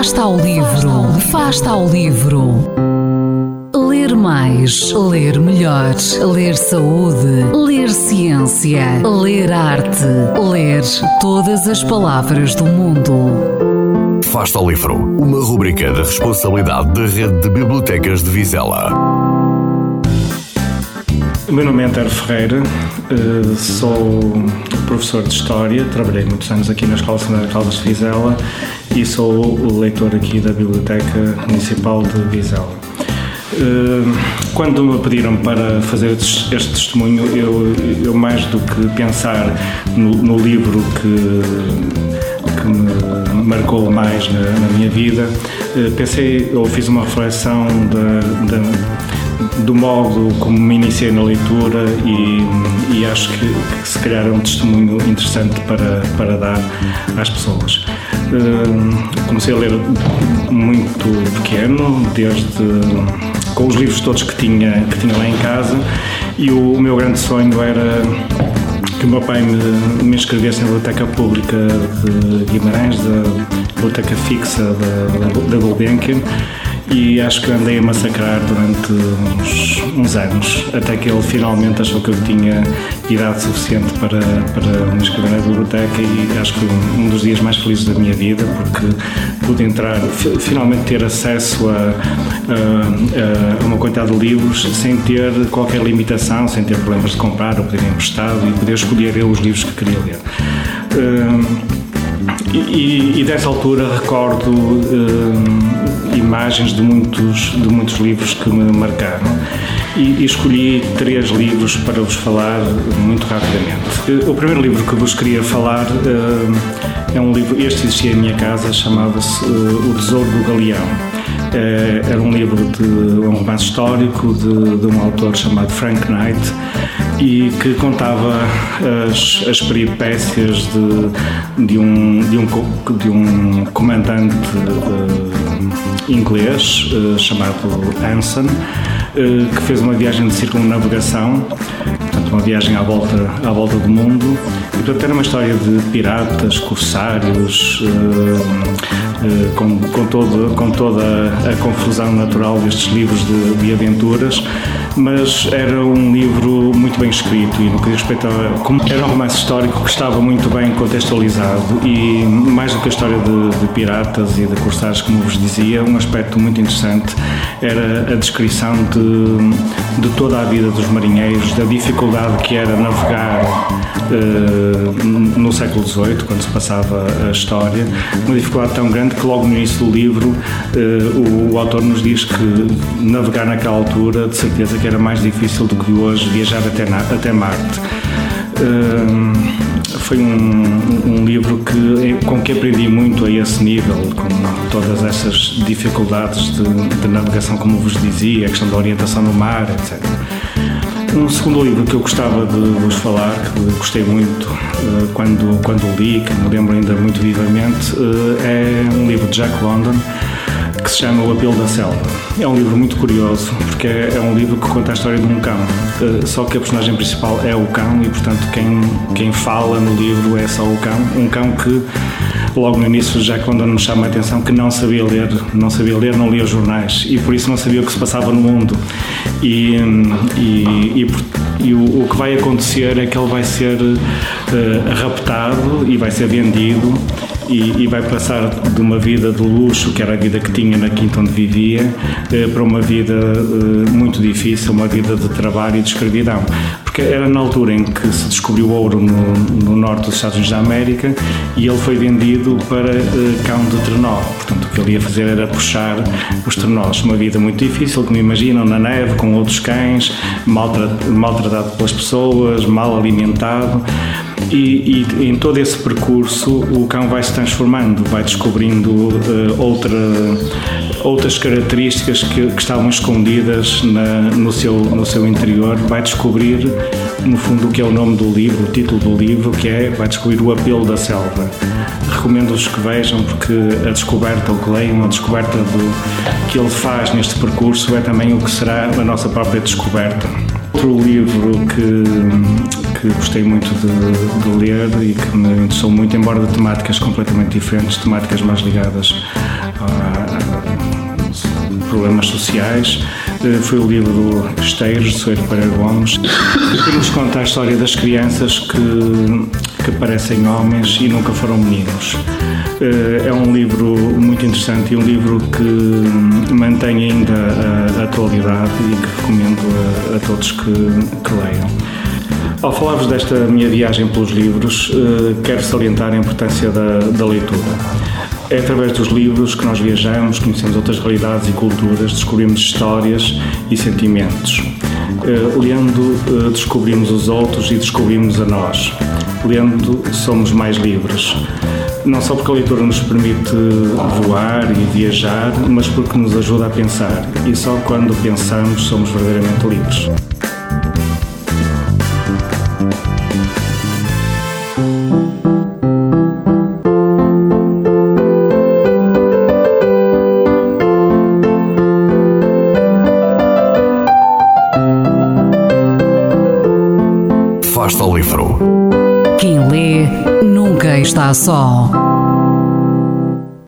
Fasta ao livro, fasta ao livro. Ler mais, ler melhor, ler saúde, ler ciência, ler arte, ler todas as palavras do mundo. Fasta ao livro, uma rubrica da responsabilidade da Rede de Bibliotecas de Vizela. O meu nome é Antero Ferreira, eh, sou professor de História, trabalhei muitos anos aqui na Escola Secundária Caldas de Vizela e sou o leitor aqui da Biblioteca Municipal de Vizela. Eh, quando me pediram para fazer este testemunho, eu, eu mais do que pensar no, no livro que, que me marcou mais na, na minha vida, eh, pensei ou fiz uma reflexão da, da do modo como me iniciei na leitura e, e acho que, que, se calhar é um testemunho interessante para, para dar às pessoas. Uh, comecei a ler muito pequeno, desde com os livros todos que tinha, que tinha lá em casa e o, o meu grande sonho era que o meu pai me, me inscrevesse na Biblioteca Pública de Guimarães, da Biblioteca Fixa da, da Gulbenkian e acho que andei a massacrar durante uns, uns, anos, até que ele finalmente achou que eu tinha idade suficiente para, para me inscrever na biblioteca e acho que um, um dos dias mais felizes da minha vida, porque pude entrar, finalmente ter acesso a, a, a, uma quantidade de livros sem ter qualquer limitação, sem ter problemas de comprar ou pedir emprestado e poder escolher eu os livros que queria ler. Uh, e, e, dessa altura recordo uh, imagens de muitos, de muitos livros que me marcaram e, e, escolhi três livros para vos falar muito rapidamente. O primeiro livro que vos queria falar uh, é um livro, este existia em minha casa, chamava-se uh, O Tesouro do Galeão. era um livro de um romance histórico de, de um autor chamado Frank Knight e que contava as, as peripécias de, de, um, de, um, de um comandante uh, inglês uh, chamado Anson, uh, que fez uma viagem de circunnavegação, portanto, uma viagem à volta, à volta do mundo. Portanto, era uma história de piratas, corsários, com, com, todo, com toda a confusão natural destes livros de, de aventuras mas era um livro muito bem escrito e no que diz respeito a, era um romance histórico que estava muito bem contextualizado e mais do que a história de, de piratas e de corsários, como vos dizia, um aspecto muito interessante era a descrição de, de toda a vida dos marinheiros, da dificuldade que era navegar uh, no século XVIII, quando se passava a história, uma dificuldade tão grande que logo no início do livro uh, o, autor nos diz que navegar naquela altura, de certeza que era mais difícil do que hoje viajar até, na, até Marte. Uh, foi um, um, livro que, com que aprendi muito a esse nível, com todas essas dificuldades de, de navegação, como vos dizia, a questão da orientação no mar, etc. Um segundo livro que eu gostava de vos falar, que gostei muito uh, quando, quando li, que me lembro ainda muito vivamente, uh, é um livro de Jack London que se chama O Apelo da Selva. É um livro muito curioso, porque é, é um livro que conta a história de um cão, uh, só que a personagem principal é o cão e, portanto, quem, quem fala no livro é só o cão. Um cão que, logo no início, já quando nos chama a atenção, que não sabia ler, não sabia ler, não lia jornais e por isso não sabia o que se passava no mundo. E, e, e, e o, o, que vai acontecer é que ele vai ser uh, raptado e vai ser vendido e, e, vai passar de uma vida de luxo, que era a vida que tinha na quinta onde vivia, eh, para uma vida eh, muito difícil, uma vida de trabalho e de escravidão. Porque era na altura em que se descobriu ouro no, no norte dos Estados Unidos da América e ele foi vendido para eh, cão de trenó. Portanto, o que ele ia fazer era puxar os trenós. Uma vida muito difícil, como imaginam, na neve, com outros cães, maltratado pelas pessoas, mal alimentado. E, e, em todo esse percurso o cão vai se transformando, vai descobrindo uh, outra, outras características que, que estavam escondidas na, no, seu, no seu interior, vai descobrir no fundo o que é o nome do livro, o título do livro, que é vai descobrir o apelo da selva. Recomendo-vos que vejam porque a descoberta, o que leiam, a descoberta do que ele faz neste percurso é também o que será a nossa própria descoberta. Outro livro que, que gostei muito de, de, ler e que me interessou muito, embora de temáticas completamente diferentes, temáticas mais ligadas problemas sociais. Eh, foi o livro Esteiros, de Soeiro Pereira Gomes, que nos conta a história das crianças que, que parecem homens e nunca foram meninos. Eh, é um livro muito interessante e um livro que mantém ainda a, atualidade e que recomendo a, a todos que, que leiam. Ao falar-vos desta minha viagem pelos livros, eh, quero salientar a importância da, da leitura. É através dos livros que nós viajamos, conhecemos outras realidades e culturas, descobrimos histórias e sentimentos. Uh, lendo, uh, descobrimos os outros e descobrimos a nós. Lendo, somos mais livres. Não só porque a leitura nos permite voar e viajar, mas porque nos ajuda a pensar. E só quando pensamos somos verdadeiramente livres. Quem lê nunca está só.